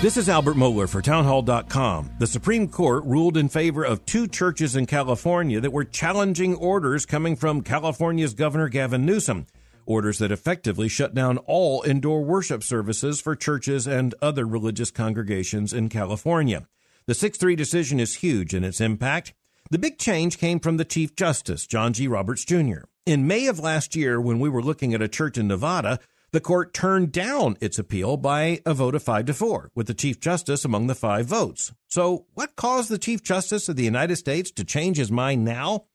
This is Albert Mohler for Townhall.com. The Supreme Court ruled in favor of two churches in California that were challenging orders coming from California's Governor Gavin Newsom. Orders that effectively shut down all indoor worship services for churches and other religious congregations in California. The 6 3 decision is huge in its impact. The big change came from the Chief Justice, John G. Roberts Jr. In May of last year, when we were looking at a church in Nevada, the court turned down its appeal by a vote of 5 to 4, with the Chief Justice among the five votes. So, what caused the Chief Justice of the United States to change his mind now?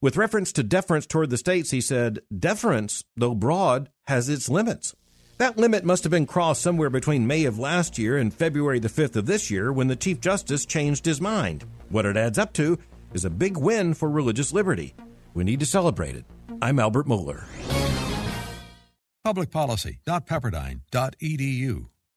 With reference to deference toward the states, he said, Deference, though broad, has its limits. That limit must have been crossed somewhere between May of last year and February the 5th of this year when the Chief Justice changed his mind. What it adds up to is a big win for religious liberty. We need to celebrate it. I'm Albert Publicpolicy.pepperdine.edu.